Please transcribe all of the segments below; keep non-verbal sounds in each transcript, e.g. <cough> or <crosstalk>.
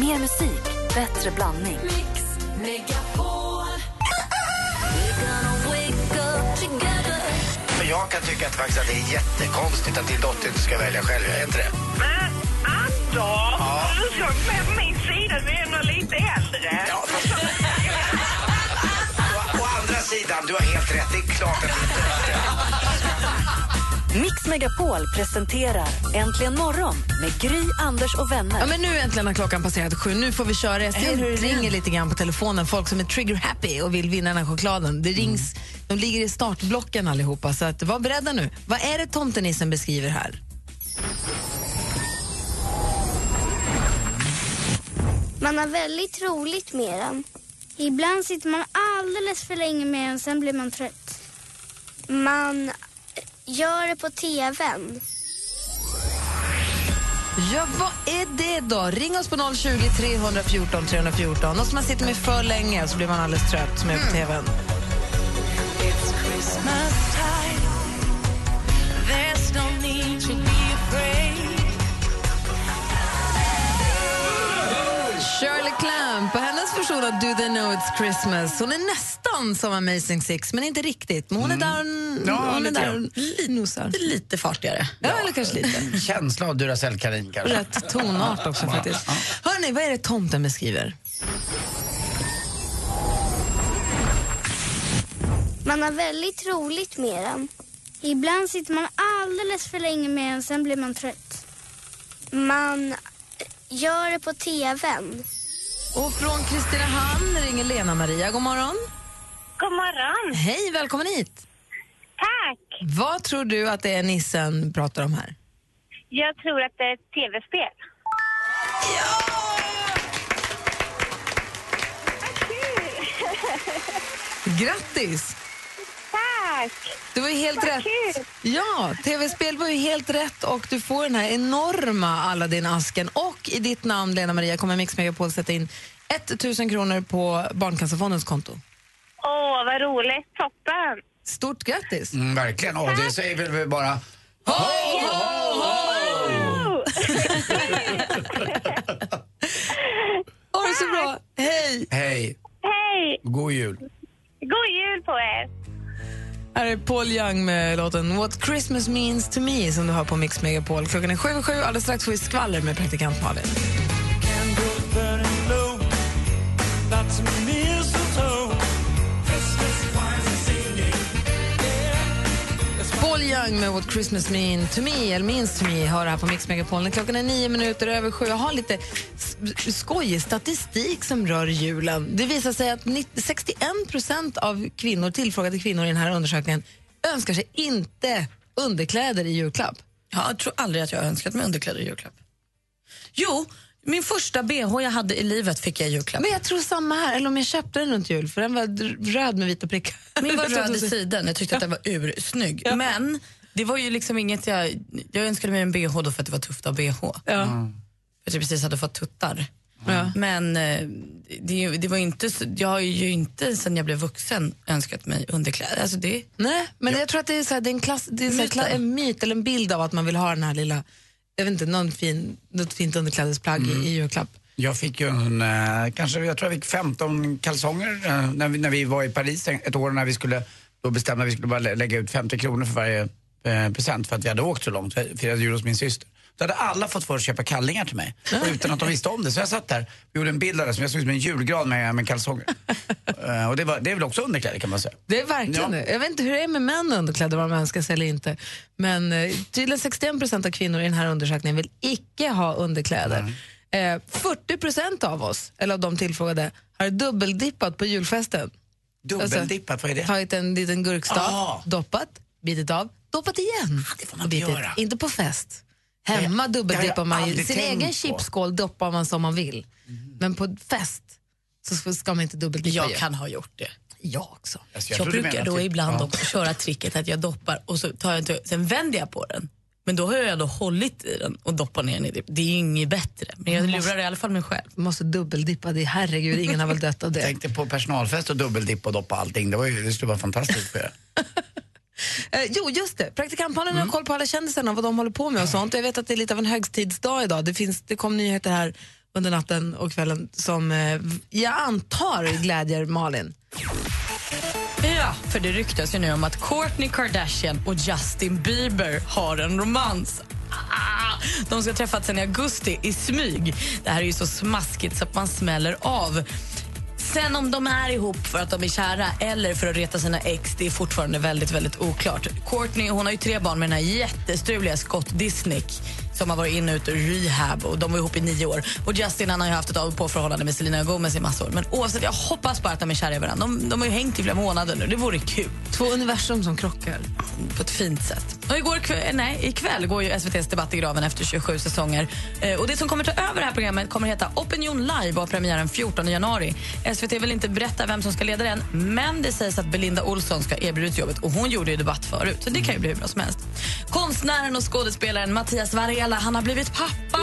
Mer musik, bättre blandning. Men jag kan tycka att, faktiskt att det är jättekonstigt att din dotter inte ska välja själv. Är inte det? Men Anders, du såg med på min sida, du är ändå lite äldre. Ja, <laughs> å, å andra sidan, du har helt rätt. Det är klart att din dotter... Mix Megapol presenterar Äntligen morgon med Gry, Anders och vänner. Ja, men nu äntligen har klockan passerat sju. Nu får vi köra. Jag ser hur det ringer lite grann på telefonen. Folk som är trigger happy och vill vinna den här chokladen. Det rings, De ligger i startblocken allihopa. Så att, var beredda nu. Vad är det tomtenissen beskriver här? Man har väldigt roligt med den. Ibland sitter man alldeles för länge med den, sen blir man trött. Man gör det på tvn. Ja, vad är det då? Ring oss på 020 314 314. Något som man sitter med för länge så blir man alldeles trött, som är på tvn. Shirley Clamp av Do They Know It's Christmas. Hon är nästan som Amazing Six, men inte riktigt. Men hon är där, Ja, hon är lite där och nosar. Lite fartigare. Ja, eller kanske lite. Känsla av Duracell-kanin kanske. Rätt tonart också faktiskt. Hörrni, vad är det tomten beskriver? Man har väldigt roligt med den. Ibland sitter man alldeles för länge med den, sen blir man trött. Man gör det på tvn. Och från Kristinehamn ringer Lena-Maria. God morgon. God morgon. Hej, välkommen hit. Tack. Vad tror du att det är nissen pratar om här? Jag tror att det är ett tv-spel. <laughs> Grattis! Tack. Det var ju helt Vad rätt. kul. Ja, tv-spel var ju helt rätt och du får den här enorma Aladdin-asken. Och i ditt namn, Lena-Maria, kommer Mix Megapol sätta in 1000 kronor på Barncancerfondens konto. Åh, vad roligt. Toppen. Stort grattis! Mm, verkligen. Och det säger väl vi bara... Ha det så bra! Hej! Hej, Hej. god jul. God jul på er. Här är Paul Young med låten What Christmas Means To Me som du har på Mix Megapol. Klockan är sju och sju. Alldeles strax får vi skvaller med praktikant Malin. Paul Young med What Christmas Mean To Me, eller Means To Me, hör här på Mix Megapol. Klockan är nio minuter över sju. Jag har lite skojig statistik som rör julen. Det visar sig att 61 procent av kvinnor, tillfrågade kvinnor i den här undersökningen önskar sig inte underkläder i julklapp. Ja, jag tror aldrig att jag har önskat mig underkläder i julklapp. Jo, min första bh jag hade i livet fick jag i julklapp. Men jag tror samma här, eller om jag köpte den runt jul, för den var röd med vita prickar. Min var <laughs> röd i sidan, jag tyckte att den var ursnygg. Men det var ju liksom inget jag... Jag önskade mig en bh då för att det var tufft ha bh. Ja. För att jag precis hade fått tuttar. Ja. Men eh, det, det var inte, jag har ju inte sen jag blev vuxen önskat mig underkläder. Alltså det, Nej, men jag tror att det är, så här, det är, en, klass, det är en myt eller en bild av att man vill ha den här lilla, jag vet inte, någon fin, något fint underklädesplagg i, i julklapp. Jag fick ju en, eh, kanske, jag tror jag fick 15 kalsonger eh, när, vi, när vi var i Paris ett år när vi skulle då bestämma att vi skulle bara lä- lägga ut 50 kronor för varje eh, present för att vi hade åkt så långt. Vi firade jul hos min syster. Då hade alla fått för att köpa kallingar till mig utan att de visste om det. Så jag satt där och gjorde en bild av det som jag såg ut som en julgran med, med kalsonger. <laughs> Eh, och det, var, det är väl också underkläder kan man säga. Det är verkligen Ja. det. Jag vet inte hur det är med män och underkläder, vad de önskar sig eller inte. Men eh, tydligen 61 procent av kvinnor i den här undersökningen vill icke ha underkläder. Eh, 40 procent av oss, eller av de tillfrågade, har dubbeldippat på julfesten. Dubbeldippat, vad är det? Tagit en liten gurkstav, Ah. doppat, bitit av, doppat igen. det får man bitit. göra. Inte på fest. Hemma jag dubbeldippar man ju. Sin egen på. chipsskål doppar man som man vill. Men på fest så ska man inte dubbeldippa jag ju. kan ha gjort det. Jag också. Alltså, Jag, du brukar då typ- ibland ja. också köra tricket att jag doppar och så tar jag inte, sen vänder jag på den. Men då har jag då hållit i den och doppat ner den i det. Det är ju inget bättre. Men jag lurar i alla fall mig själv. Man måste dubbeldippa, det herregud, ingen har väl dött av <laughs> det. Tänkte på personalfest och dubbeldippa och doppa allting. Det, var ju, det skulle vara fantastiskt för er. <laughs> Eh, jo, just det. Praktikantbarnen har koll på alla kändisarna och vad de håller på med och sånt. Jag vet att det är lite av en högtidsdag idag. Det, finns, det kom nyheter här under natten och kvällen som eh, jag antar glädjer Malin. Ja, för det ryktas ju nu om att Kourtney Kardashian och Justin Bieber har en romans. Ah, de ska träffats sen i augusti i smyg. Det här är ju så smaskigt så att man smäller av. Sen om de är ihop för att de är kära eller för att reta sina ex, det är fortfarande väldigt väldigt oklart. Courtney hon har ju tre barn med den här jättestruliga Scott Disnick som har varit inne och ut ur rehab och de var ihop i nio år. Och Justin han har ju haft ett av och på-förhållande med Selena Gomez i massor. Men oavsett, jag hoppas bara att de är kära i varandra. De, de har ju hängt i flera månader nu, det vore kul. Två universum som krockar. På ett fint sätt. Och igår kväll, nej, ikväll går ju SVTs debatt i graven efter 27 säsonger. Eh, och Det som kommer ta över det här programmet kommer heta Opinion Live och har premiären 14 januari. SVT vill inte berätta vem som ska leda den men det sägs att Belinda Olsson ska erbjudas jobbet och hon gjorde ju debatt förut så det kan ju bli hur bra som helst. Konstnären och skådespelaren Mattias Varela han har blivit pappa.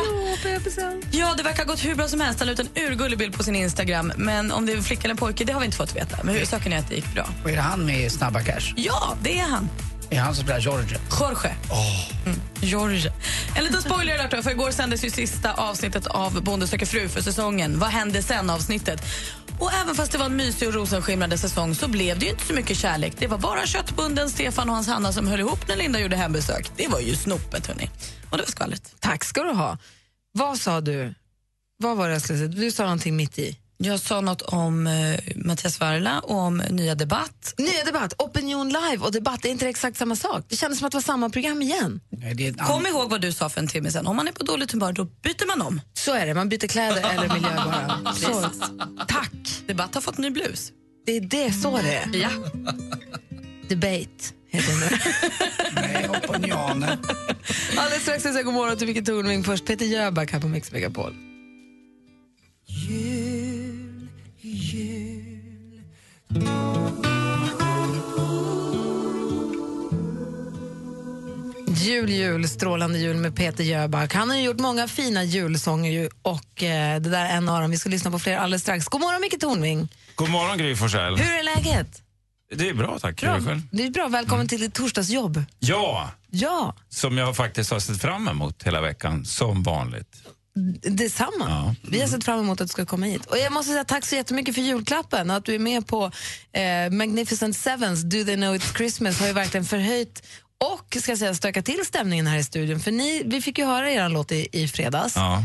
Ja, det verkar ha gått hur bra som helst. Han la ut en urgullig bild på sin Instagram men om det är flicka eller pojke det har vi inte fått veta. Men huvudsaken är att det gick bra. Och är det han med Snabba Cash? Ja, det är han. Är han som spelar George? Jorge. Mm. Jorge. En liten spoiler alert då, för igår sändes ju sista avsnittet av Bonde söker fru för säsongen. Vad hände sen avsnittet? Och även fast det var en mysig och rosenskimrande säsong så blev det ju inte så mycket kärlek. Det var bara köttbunden Stefan och hans Hanna som höll ihop när Linda gjorde hembesök. Det var ju snopet hörni. Och det var skvallret. Tack ska du ha. Vad sa du? Vad var det jag skulle säga? Du sa någonting mitt i. Jag sa något om eh, Mattias Varela och om Nya Debatt. Nya debatt, Opinion live och debatt, är inte det exakt samma sak? Det kändes som att det var samma program igen. Nej, det är ett Kom ihåg vad du sa för en timme sen. Om man är på dåligt humör då byter man om. Så är det, man byter kläder eller miljö bara. <laughs> Så, tack. Debatt har fått ny blus. Det är det, så det är. Ja. Debate heter det nu. <laughs> Nej, opinioner. Alldeles strax ska jag säga god morgon till Micke Tornving. Först Peter Jöback här på Mix Megapol. Jul, jul, strålande jul med Peter Jöback. Han har gjort många fina julsånger ju, och eh, det där är en av dem. Vi ska lyssna på fler alldeles strax. God morgon Micke Tornving. God morgon Gry Forssell. Hur är läget? Det är bra tack. Bra. Det är bra. Välkommen till ditt torsdagsjobb. Ja, Ja, som jag faktiskt har sett fram emot hela veckan, som vanligt. Detsamma. Ja. Vi har sett fram emot att du ska komma hit. Och jag måste säga tack så jättemycket för julklappen. Att du är med på eh, Magnificent Sevens, Do They Know It's Christmas, har ju verkligen förhöjt och ska säga, stökat till stämningen här i studion. För ni, vi fick ju höra er låt i, i fredags, Ja,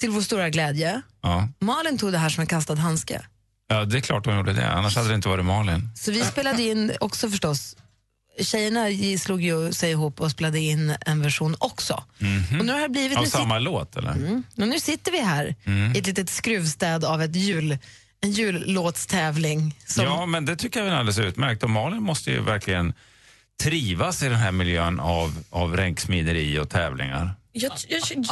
till vår stora glädje. ja. Malin tog det här som en kastad handske. ja, det är klart hon gjorde det. Annars hade det inte varit Malin. Så vi spelade in också förstås Tjejerna slog ju sig ihop och spelade in en version också. Och nu har det blivit... Av nu samma låt, eller? Mm. Och nu sitter vi här i ett litet skruvstäd av ett jul, en jullåtstävling. Som, Ja, men det tycker jag är alldeles utmärkt. Och Malin måste ju verkligen trivas i den här miljön av, av ränksmideri och tävlingar. Jag, jag,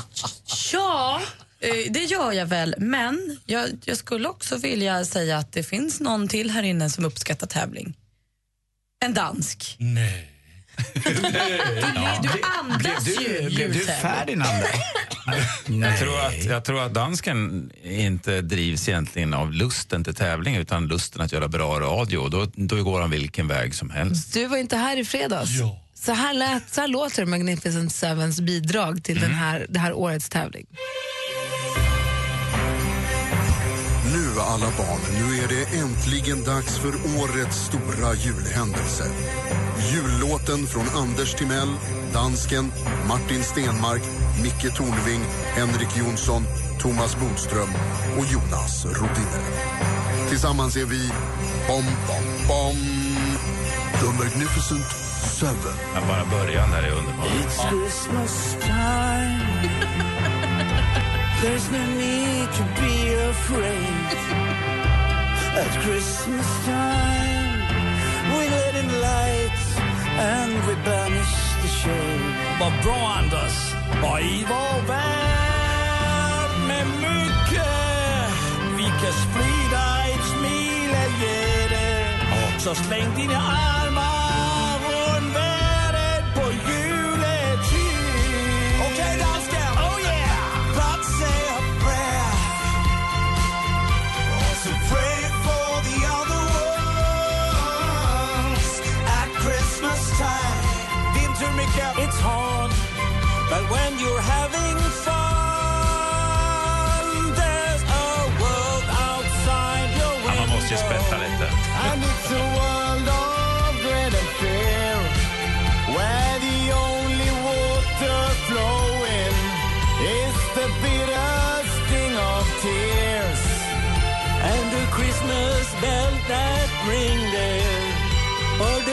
ja, eh, det gör jag väl. Men jag, jag skulle också vilja säga att det finns någon till här inne som uppskattar tävling. En dansk. Nej. Du andas Blev ju du, blev du. Ferdinand där? Jag tror, att, jag tror att dansken inte drivs egentligen av lusten till tävling utan lusten att göra bra radio. Då, då går han vilken väg som helst. Du var inte här i fredags. Så, här lät, så här låter Magnificent Sevens bidrag till den här, det här årets tävling. Alla barn, nu är det äntligen dags för årets stora julhändelse. Jullåten från Anders Timell, dansken, Martin Stenmark, Micke Tornving, Henrik Jonsson, Thomas Bodström och Jonas Rodiner. Tillsammans är vi Bom, bom, bom. The Magnificent Seven. Ja, bara början där är underbart. Christmas time. <laughs> There's no need to be afraid. At Christmas time, we let in lights and we banish the shade. Vad bra, Anders! Och i vår värld med mycket vi kan sprida ett smil av glädje. Så släng dina armar It's a world of dread and fear Where the only water flowing Is the bitter sting of tears And the Christmas that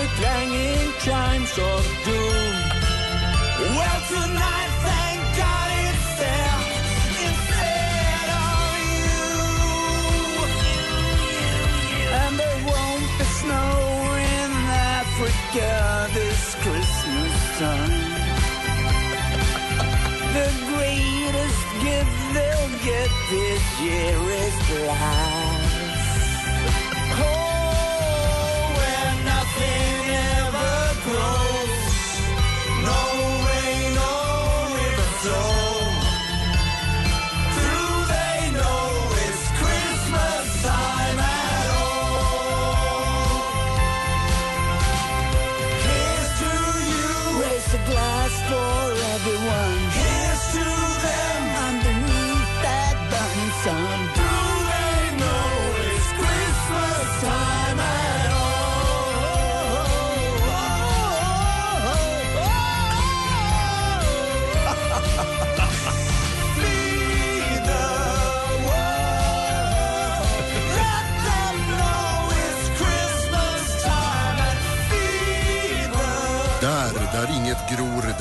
the clanging chimes of doom. Well tonight this year is life.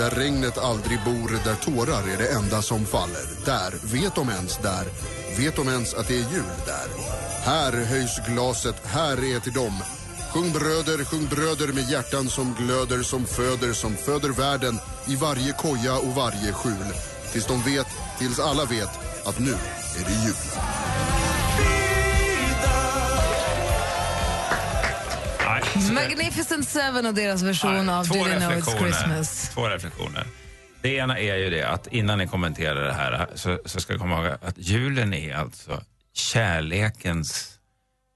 Där regnet aldrig bor, där tårar är det enda som faller. Där, vet de ens där, vet de ens att det är jul där. Här höjs glaset, här är till dem. Sjung bröder, sjung bröder med hjärtan som glöder, som föder, som föder världen i varje koja och varje skjul. Tills de vet, tills alla vet att nu är det jul. Magnificent Seven och deras version av två Do You Know It's. Christmas. Två reflektioner. Det ena är ju det att innan ni kommenterar det här så, så ska ni komma ihåg att julen är alltså kärlekens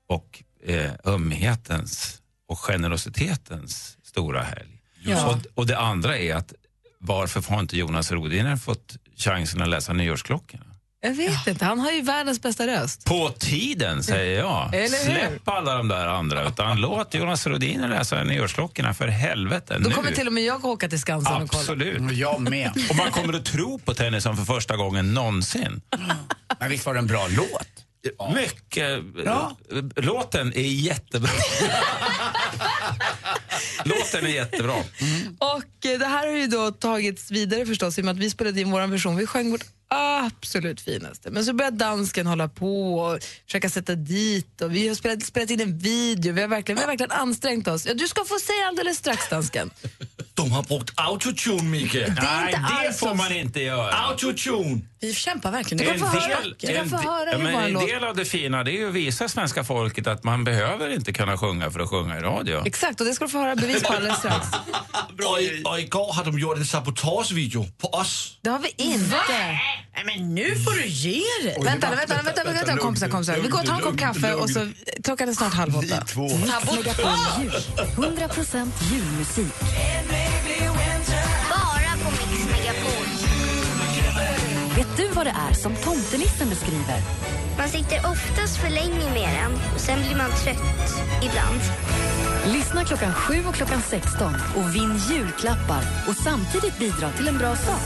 och eh, ömhetens och generositetens stora helg. Ja. Och, och det andra är att varför har inte Jonas Rodiner fått chansen att läsa nyårsklockorna? Jag vet inte, han har ju världens bästa röst. På tiden, säger jag. Eller? Släpp alla de där andra, utan låt Jonas Rodiner läsa nyårsklockorna för helvete. Då nu. kommer till och med jag åka till Skansen och kolla. Absolut. Jag med. Och man kommer att tro på Tennyson för första gången någonsin. Men visst var det en bra låt? Mycket. Ja. Låten är jättebra. <laughs> Låten är jättebra. Och eh, det här har ju då tagits vidare förstås i och med att vi spelade in vår version. Vi sjöng vårt absolut finaste. Men så började dansken hålla på och försöka sätta dit och vi har spelat, spelat in en video. Vi har verkligen, vi har verkligen ansträngt oss. Ja, du ska få säga alldeles strax dansken. <laughs> De har brugt autotune, Micke. Det är Nej, inte det alls får man inte göra. Autotune! Vi kämpar verkligen. Du kan få höra, du kan en få de- höra ja, hur men vår en låt... del av det fina det är ju att visa svenska folket att man behöver inte kunna sjunga för att sjunga i radio. Exakt, och det ska du få höra bevis på alldeles strax. <laughs> Og, i, og igår har de gjort en sabotagevideo på oss. Det har vi inte. Nej, men nu får du ge dig. Vänta, vänta, vänta, vänta, vänta kompisar, kompisar. Vi går och tar en kopp kaffe och så klockan är snart halv åtta. Megapol Jul. 100% julmusik. Bara på Mix Megapol. Vet du vad det är som tomtenissen beskriver? Man sitter oftast för länge med den och sen blir man trött ibland. Lyssna klockan 7 och klockan 16 och vinn julklappar och samtidigt bidra till en bra sak.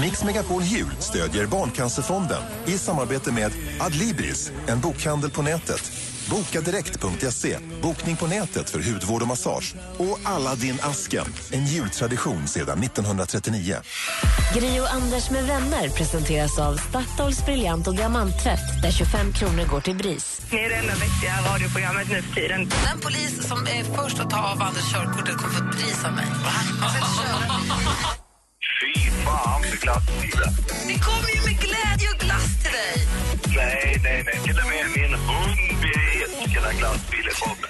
Mix Megapol Jul stödjer Barncancerfonden i samarbete med Adlibris, en bokhandel på nätet. Bokadirekt.se, bokning på nätet för hudvård och massage. Och Aladdin asken en jultradition sedan 1939. Gri och Anders med vänner presenteras av Statoils briljant och diamanttvätt där 25 kronor går till BRIS. Ni är det enda vettiga radioprogrammet nu för tiden. Den polis som är först att ta av Anders körkortet kommer få ett pris av mig. <laughs> fan för glassbilar. Vi kommer ju med glädje och glass till dig. Nej, nej, nej. Till och med min hund älskar den glassbilen kommer.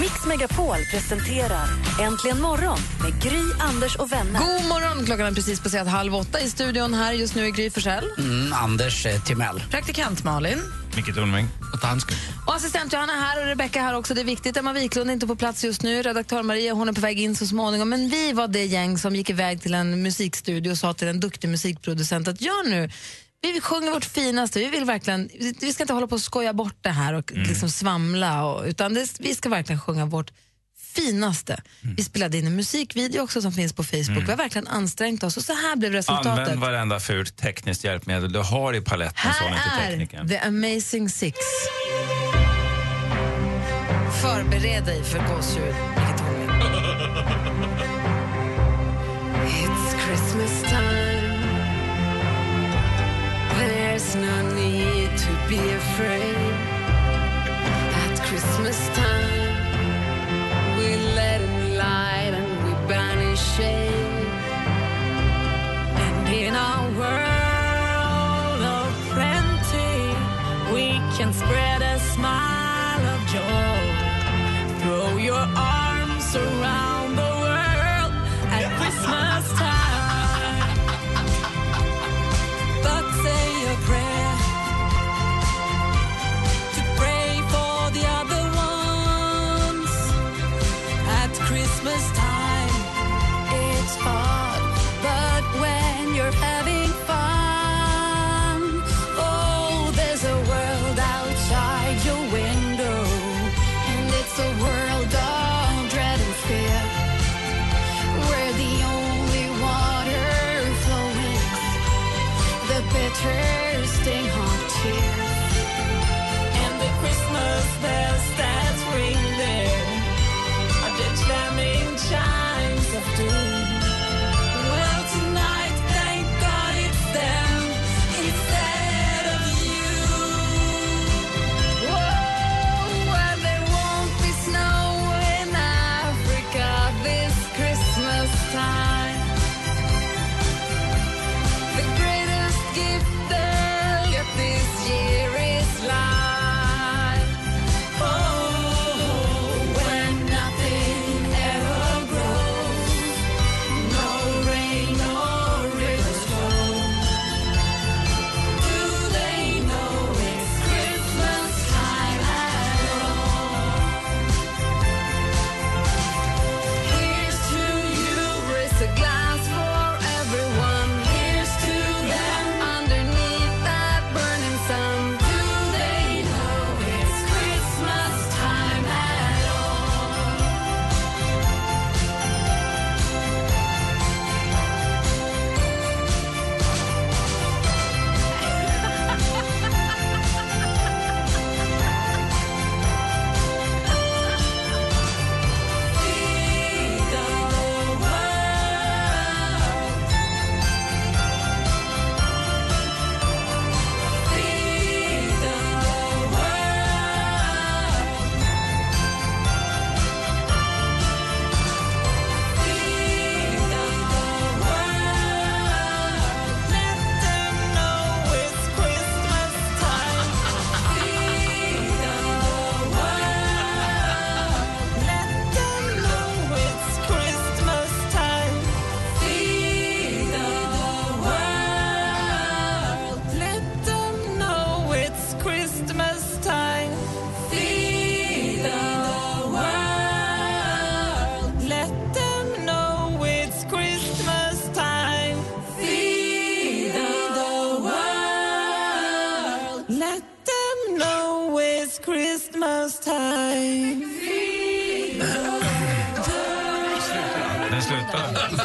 Mix Megapol presenterar Äntligen morgon med Gry, Anders och vänner. God morgon, klockan är precis passerat halv åtta i studion här. Just nu är Gry Forssell. Mm, Anders eh, Timell. Praktikant Malin. Micke Tornving. Og dansken. Assistent Johanna är här och Rebecca är här också. Det är viktigt. Emma Wiklund är inte på plats just nu. Redaktör Maria hon är på väg in så småningom. Men vi var det gäng som gick iväg till en musikstudio och sa till en duktig musikproducent att gör nu Vi sjunger vårt finaste. Vi vill verkligen, vi ska inte hålla på och skoja bort det här och liksom svamla. Och, utan det, vi ska verkligen sjunga vårt finaste. Vi spelade in en musikvideo också som finns på Facebook. Vi har verkligen ansträngt oss och så här blev resultatet. Använd varenda fult tekniskt hjälpmedel du har i paletten, Här är The Amazing Six. Förbered dig för gåshud, It's Christmas time. There's no need to be afraid.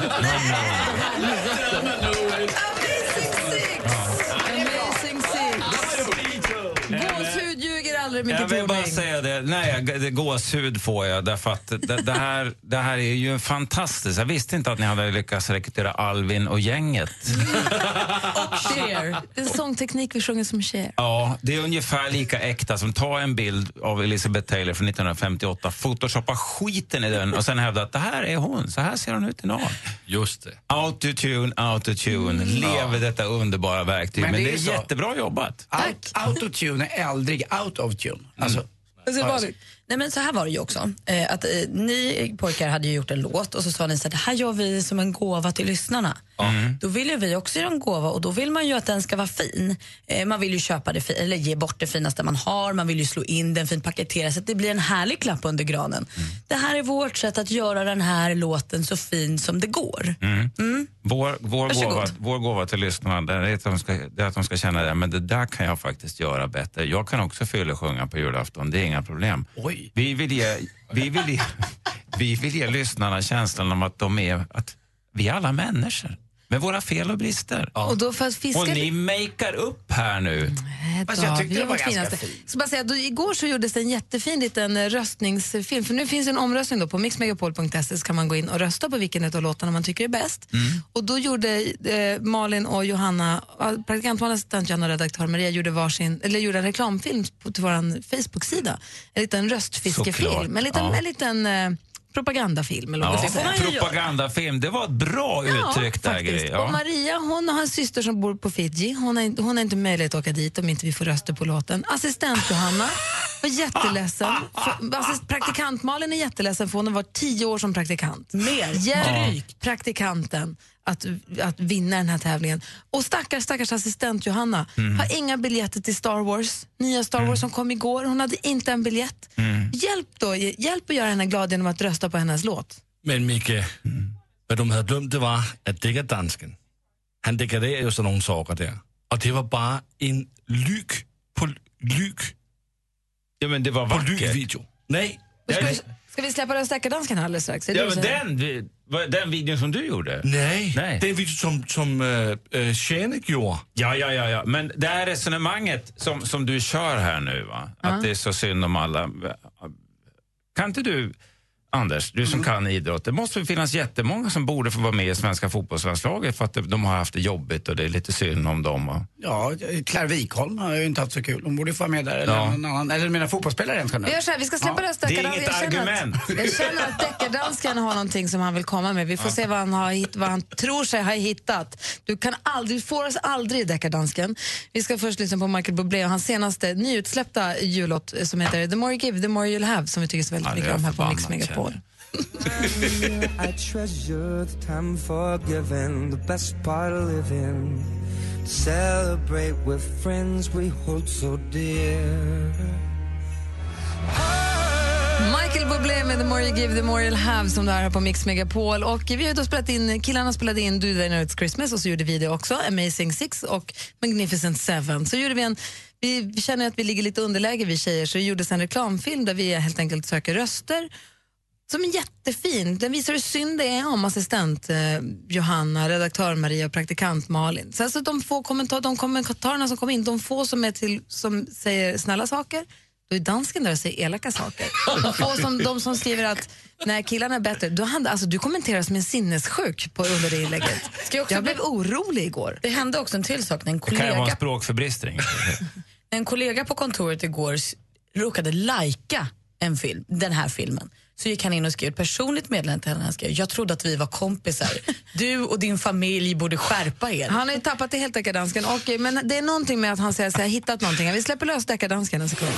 No, no. Nej, det gåshud får jag därför att det, det, här, det här är ju en fantastisk... Jag visste inte att ni hade lyckats rekrytera Alvin och gänget. <laughs> Cher. Det är en sångteknik vi sjunger som Cher. Ja, det är ungefär lika äkta som ta en bild av Elizabeth Taylor från 1958, photoshoppa skiten i den och sen hävda att det här är hon, så här ser hon ut i norr. Just det. Autotune, autotune, lever detta underbara verktyg. Men, Men det är är, så. jättebra jobbat. Out, autotune är aldrig out of tune. Alltså, Alltså, Malin, Nej, men så här var det ju också. Eh, att, eh, ni pojkar hade ju gjort en låt och så sa ni så här, det här gör vi som en gåva till lyssnarna. Då vill ju vi också göra en gåva och då vill man ju att den ska vara fin. Eh, man vill ju köpa det eller ge bort det finaste man har, man vill ju slå in den, fint paketera så att det blir en härlig klapp under granen. Det här är vårt sätt att göra den här låten så fin som det går. Mm. Vår, vår, Varsågod. gåva, vår gåva till lyssnarna det är att de ska, det är att de ska känna att det där kan jag faktiskt göra bättre. Jag kan också fylla och sjunga på julafton, det är inga problem. Oj. Oj. Vi, vill ge, vi, vill ge, vi vill ge lyssnarna känslan om att, de är, att vi är alla människor med våra fel och brister. Och då för att fiska... Och ni makar upp här nu. Fast jag tyckte vi det var ganska finaste. fint. Så bara säga, då, igår så gjordes det en jättefin liten eh, röstningsfilm. För nu finns en omröstning då på mixmegapol.se så kan man gå in och rösta på vilken av låtarna man tycker är bäst. Och då gjorde eh, Malin och Johanna, ja, praktikantmalin, assistent Johanna och redaktör Maria gjorde, varsin, eller gjorde en reklamfilm på, till vår Facebook-sida. En liten röstfiskefilm, Såklart, en liten, ja. en liten eh, propagandafilm. Eller vad Ja, man ska propagandafilm, det var ett bra uttryck där. faktiskt. Gry. Och Ja. Maria hon har en syster som bor på Fiji. Hon har, inte- hon har inte möjlighet att åka dit om inte vi får röster på låten. Assistent Johanna var jätteledsen. För, assist, praktikant Malin är jätteledsen för hon har varit tio år som praktikant. Mer. Hjälp praktikanten att, att vinna den här tävlingen. Och stackars, stackars assistent Johanna har inga biljetter till Star Wars. Nya Star Wars som kom igår. Hon hade inte en biljett. Hjälp då, hjälp att göra henne glad genom att rösta på hennes låt. Men Micke, vad de hade glömt det var att deckardansken, han degraderar ju sådan nogle saker där. Och det var bara en lyg på lyg ja, men det var på vackert. lyg-video. Nej, Ska vi, släppa lös deckardansken här alldeles strax? Är det Ja, det du men säger? den, vi- vad- den videon som du gjorde? nej, Nej. den video som, som äh, Janek gjorde. Ja, ja, ja, ja. Men det här resonemanget som, som du kör här nu, va? att det är så synd om alla. Kan inte du, Anders, du som kan idrott, det måste finnas jättemånga som borde få vara med i svenska fotbollslandslaget för att de har haft det jobbigt och det är lite synd om dem. Va? Ja, Claire Wikholm har ju inte haft så kul. Hon borde få vara med där. Eller Ja. någon annan. Eller mina fotbollsspelare rent Vi gör så här, vi ska släppa Ja. Det är inget Jag känner argument. Att, jag känner att <laughs> deckardansken har någonting som han vill komma med. Vi får se vad han, har, hitt- vad han tror sig ha hittat. Du kan aldrig, får oss aldrig i deckardansken. Vi ska först lyssna på Michael Bublé och hans senaste nyutsläppta jullåt som heter The more you give, the more you'll have som vi tycker så väldigt Ja, mycket om här på Mix Megapol. Känner <laughs> I treasure the time forgiven, the best part of living. Celebrate with friends we hold so dear. Michael Bublé med The more you give, the more you'll have som du är här på Mix Megapol. Och vi har då spelat in, killarna spelade in Do They Know It's Christmas och så gjorde vi det också, Amazing Six och Magnificent Seven. Så gjorde vi en, vi, vi känner att vi ligger lite underläge vi tjejer så det gjordes en reklamfilm där vi helt enkelt söker röster som är jättefin. Den visar hur synd det är om assistent eh, Johanna, redaktör Maria och praktikant Malin. Så alltså de, få kommentar, de kommentarerna som kom in, de få som, är till, som säger snälla saker, då är dansken där och säger elaka saker. De få som, de som skriver att nej, killarna är bättre, då hade, alltså, du kommenterar som en sinnessjuk på, under det inlägget. Ska jag också Jag blev orolig igår. Det hände också en till sak när en Det kan ju vara en kollega, språkförbristring. <laughs> en kollega på kontoret igår råkade lajka en film, den här filmen. Så gick han in och skrev ett personligt meddelande till henne. Han skrev, jag trodde att vi var kompisar. <laughs> Du och din familj borde skärpa er. Han har ju tappat det helt deckardansken, och, eh, men det är någonting med att han säger att jag har hittat någonting. Vi släpper lös deckardansken en sekund.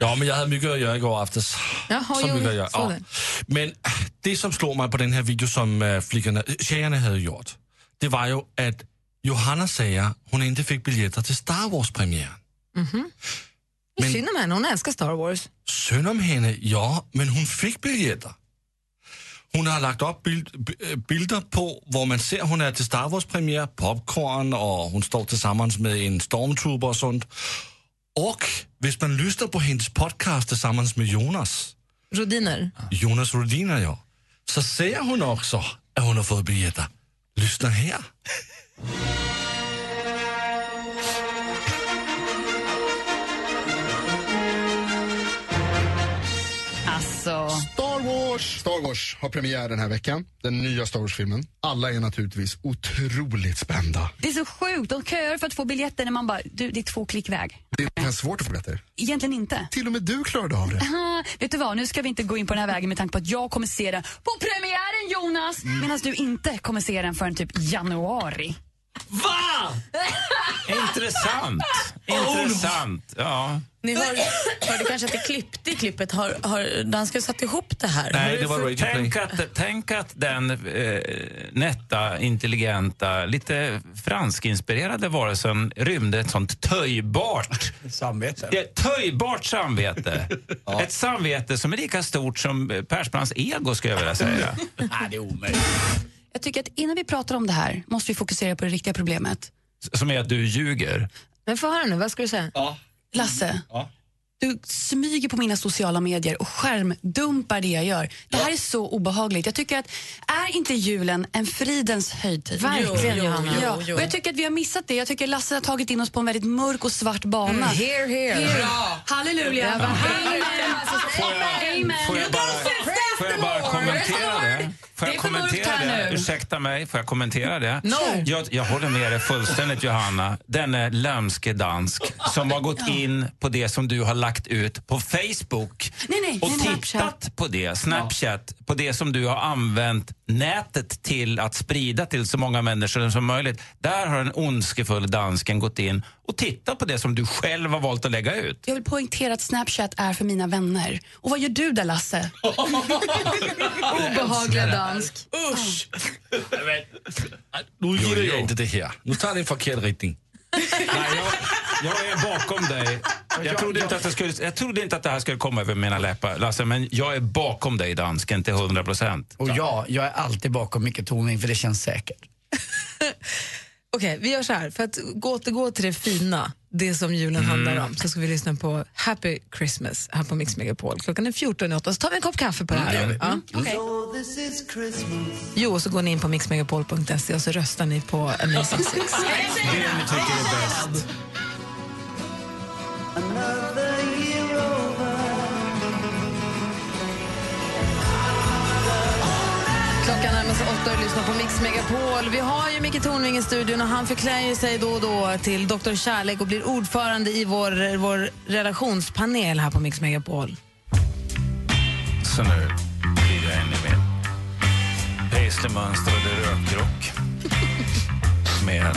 Ja, men jag hade mycket att göra igår aftes. Jaha, Så jo, mycket att göra. Ja. det. Men det som slog mig på den här videon som äh, flickorna, tjejerna hade gjort, det var ju att Johanna säger hon inte fick biljetter till Star Wars-premiären. Är Men- synd om henne, hon älskar Star Wars. Synd om henne, ja, men hon fick biljetter. Hon har lagt upp bild, äh, bilder på, var man ser hon är till Star Wars-premiär, popcorn och hon står tillsammans med en stormtrooper och sånt. Och om man lyssnar på hennes podcast tillsammans med Jonas, Rodiner. Jonas Rodiner, ja, så säger hon också att hon har fått biljetter. Lyssna här. Alltså, Star Wars! Star Wars har premiär den här veckan. Den nya Star Wars-filmen. Alla är naturligtvis otroligt spända. Det är så sjukt. De köar för att få biljetter när man bara, du det är två klick väg. Det är inte ens svårt att få biljetter. Egentligen inte. Till och med du klarade av det. Ah, vet du vad, nu ska vi inte gå in på den här vägen med tanke på att jag kommer se den på premiären Jonas! Medan du inte kommer se den förrän typ januari. Va? Intressant. <laughs> Intressant. Ja. Ni hör, hörde kanske att det klippte i klippet. Har, har dansken satt ihop det här? Nej, det var tänk, att, tänk att den eh, nätta, intelligenta, lite franskinspirerade varelsen rymde ett sånt töjbart Samvete. Ett töjbart samvete. Ett samvete som är lika stort som Persbrandts ego, skulle jag vilja säga. <laughs> Nej, det är omöjligt. Jag tycker att innan vi pratar om det här måste vi fokusera på det riktiga problemet. Som är att du ljuger. Men få höra nu, vad ska du säga? Lasse, Ja. du smyger på mina sociala medier och skärmdumpar det jag gör. Det här är så obehagligt. Jag tycker att, är inte julen en fridens höjdtid? Verkligen, Jo, jo, Johanna. jo. Ja, och jag tycker att vi har missat det. Jag tycker Lasse har tagit in oss på en väldigt mörk och svart bana. Mm, here, here. Halleluja! Ja, vad Amen. Amen. Får jag bara, får jag bara kommentera det? Får Det jag mörkt kommentera det? nu. Ursäkta mig, får jag kommentera det? No. Jag, jag håller med dig fullständigt Johanna. Denne lömske dansk som har gått in på det som du har lagt ut på Facebook Nej, nej, och nej, tittat på det, Snapchat, på det som du har använt nätet till att sprida till så många människor som möjligt. Där har den ondskefulla dansken gått in och tittat på det som du själv har valt att lägga ut. Jag vill poängtera att Snapchat är för mina vänner. Och vad gör du där, Lasse? <laughs> <laughs> Obehagliga dansk. Usch! Nu gillar jag inte det här. Nu tar det en förkert riktning. Nej, jag, jag är bakom dig. Jag trodde, inte att det skulle, jag trodde inte att det här skulle komma över mina läppar, Lasse, men jag är bakom dig, dansken, till 100 procent. Och ja, jag är alltid bakom Micke Tornving för det känns säkert. <laughs> Okej, vi gör så här. För att gå- återgå till det fina, det som julen handlar om, så ska vi lyssna på Happy Christmas här på Mix Megapol. Klockan är 14.08 så tar vi en kopp kaffe på det här. Ja. Jo, och så går ni in på mixmegapol.se och så röstar ni på Amazing Six. Det ni tycker är bäst. Klockan närmar sig åtta och lyssnar på Mix Megapol. Vi har ju Micke Tornving i studion och han förklär sig då och då till Dr. Kärlek och blir ordförande i vår, vår relationspanel här på Mix Megapol. Så nu glider jag i min paisley-mönstrade rökrock <laughs> med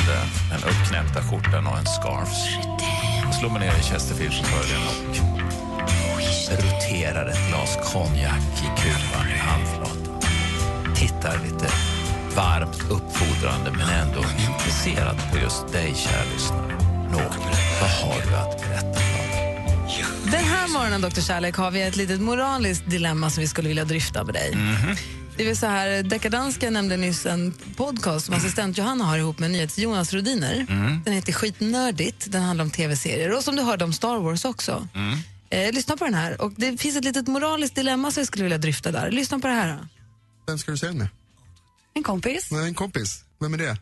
den uppknäppta skjortan och en scarf. Jag slår mig ner i Chesterfield-fåtöljen och roterar ett glas konjak i kulan i handflatan. Tittar lite varmt uppfordrande men ändå intresserad på just dig, kära lyssnare. Nå, vad har du att berätta för Den här morgonen, Dr. Kärlek, har vi ett litet moraliskt dilemma som vi skulle vilja dryfta med dig. Det vill så här, Deckardansken nämnde nyss en podcast som assistent Johanna har ihop med nyhets Jonas Rodiner. Den heter Skitnördigt, den handlar om tv-serier och som du hörde om Star Wars också. Eh, lyssna på den här. Och det finns ett litet moraliskt dilemma som vi skulle vilja dryfta där. Lyssna på det här. Då. Vem ska du säga det med? En kompis? Nej, en kompis. Vem är det?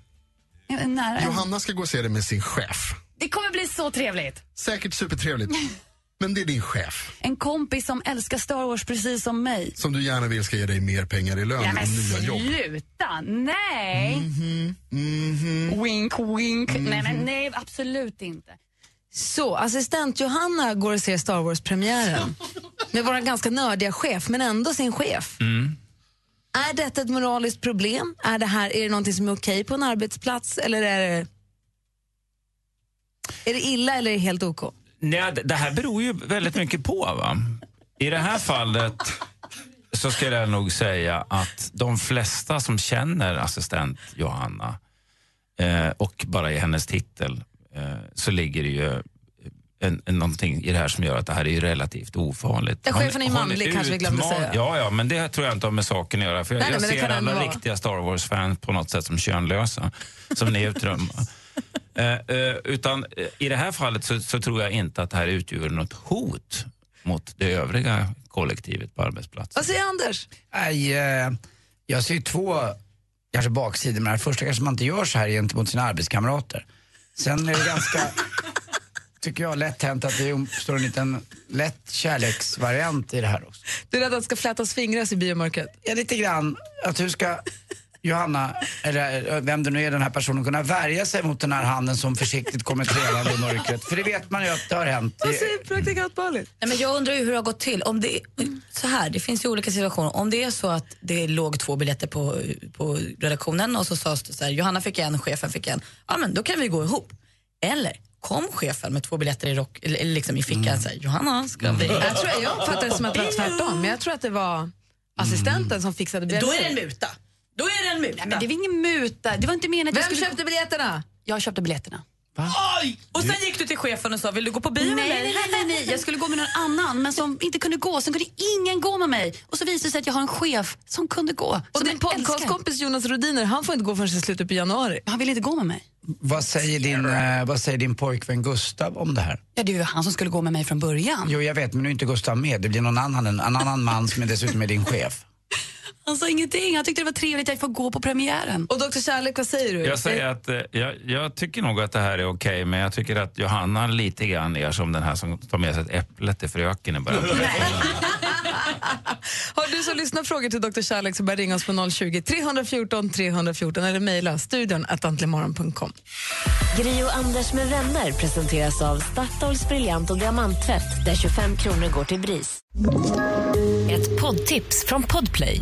Nära. Johanna ska gå och se det med sin chef. Det kommer bli så trevligt. Säkert supertrevligt. <laughs> Men det är din chef En kompis som älskar Star Wars precis som mig. som du gärna vill ska ge dig mer pengar i lön Ja, och nya jobb. sluta! Nej! Wink, wink. Nej, men nej, absolut inte. Så, assistent Johanna går och ser Star Wars-premiären <laughs> med vår ganska nördiga chef, men ändå sin chef. Är detta ett moraliskt problem? Är det här är det någonting som är okej på en arbetsplats eller är det, är det illa eller är det helt OK? Nej, det- det här beror ju väldigt mycket på. Va? I det här fallet så skulle jag nog säga att de flesta som känner assistent Johanna eh, och bara i hennes titel eh, så ligger det ju en, en, någonting i det här som gör att det här är ju relativt ofarligt. Ja, chefen är hon manlig, kanske vi glömde säga. Ja, ja, men det tror jag inte har med saken att göra. För jag, Nej, nej, jag det ser alla vara. riktiga Star Wars-fans på något sätt som könlösa, som neutrumma. <laughs> Eh, eh, utan eh, i det här fallet så, så tror jag inte att det här utgör något hot mot det övriga kollektivet på arbetsplatsen. Vad säger Anders? Nej, eh, jag ser ju två kanske baksidor med det här. Första kanske man inte gör så här gentemot sina arbetskamrater. Sen är det ganska, <laughs> tycker jag, lätt hänt att det uppstår en liten lätt kärleksvariant i det här också. Du är rädd att det ska flätas fingras i biomörkret? Ja, lite grann. Att hur ska Johanna, eller eh, vem det nu är den här personen, kunna värja sig mot den här handen som försiktigt kommer trevande i mörkret? För det vet man ju att det har hänt. Vad säger praktikant Malin? Nej, men jag undrar ju hur det har gått till. Om det, så här, det finns ju olika situationer. Om det är så att det låg två biljetter på, på redaktionen och så sades det så här, Johanna fick en, chefen fick en. Ja men då kan vi gå ihop. Eller kom chefen med två biljetter i, rock, liksom i fickan säger Johanna, ska vi? Jag, tror, jag uppfattar det som att det var tvärtom, men jag tror att det var assistenten som fixade Då biljetterna. är det en muta. Då är det en muta. Nej, men det var ingen muta. Det var inte meningen att Vem jag skulle... köpte biljetterna? Jag köpte biljetterna. Oj! Och sen gick du till chefen och sa, vill du gå på bio Nej, med nej, nej, nej, nej. Jag skulle gå med någon annan men som inte kunde gå. Sen kunde ingen gå med mig. Och så visade det sig att jag har en chef som kunde gå. Och som din podcastkompis Jonas Rodiner, han får inte gå förrän i slutet på januari. Han ville inte gå med mig. Vad säger, din, eh, vad säger din pojkvän Gustav om det här? Ja, det är ju han som skulle gå med mig från början. Jo, jag vet, men nu är inte Gustav med. Det blir någon annan, en, en annan man som är dessutom är din chef. Han sa ingenting. Han tyckte det var trevligt att jag får gå på premiären. Och Dr. Kärlek, vad säger du? Jag säger att eh, jag, jag tycker nog att det här är okej, men jag tycker att Johanna lite grann är som den här som tar med sig ett äpple till fröken i början. <laughs> Har du som lyssnar frågor till Dr. Kärlek så bara ringa oss på 020 314 314 eller mejla studion att antligenmorgon.com. Gri och Anders med vänner presenteras av Statoils briljant och diamanttvätt där 25 kronor går till BRIS. Ett poddtips från Podplay.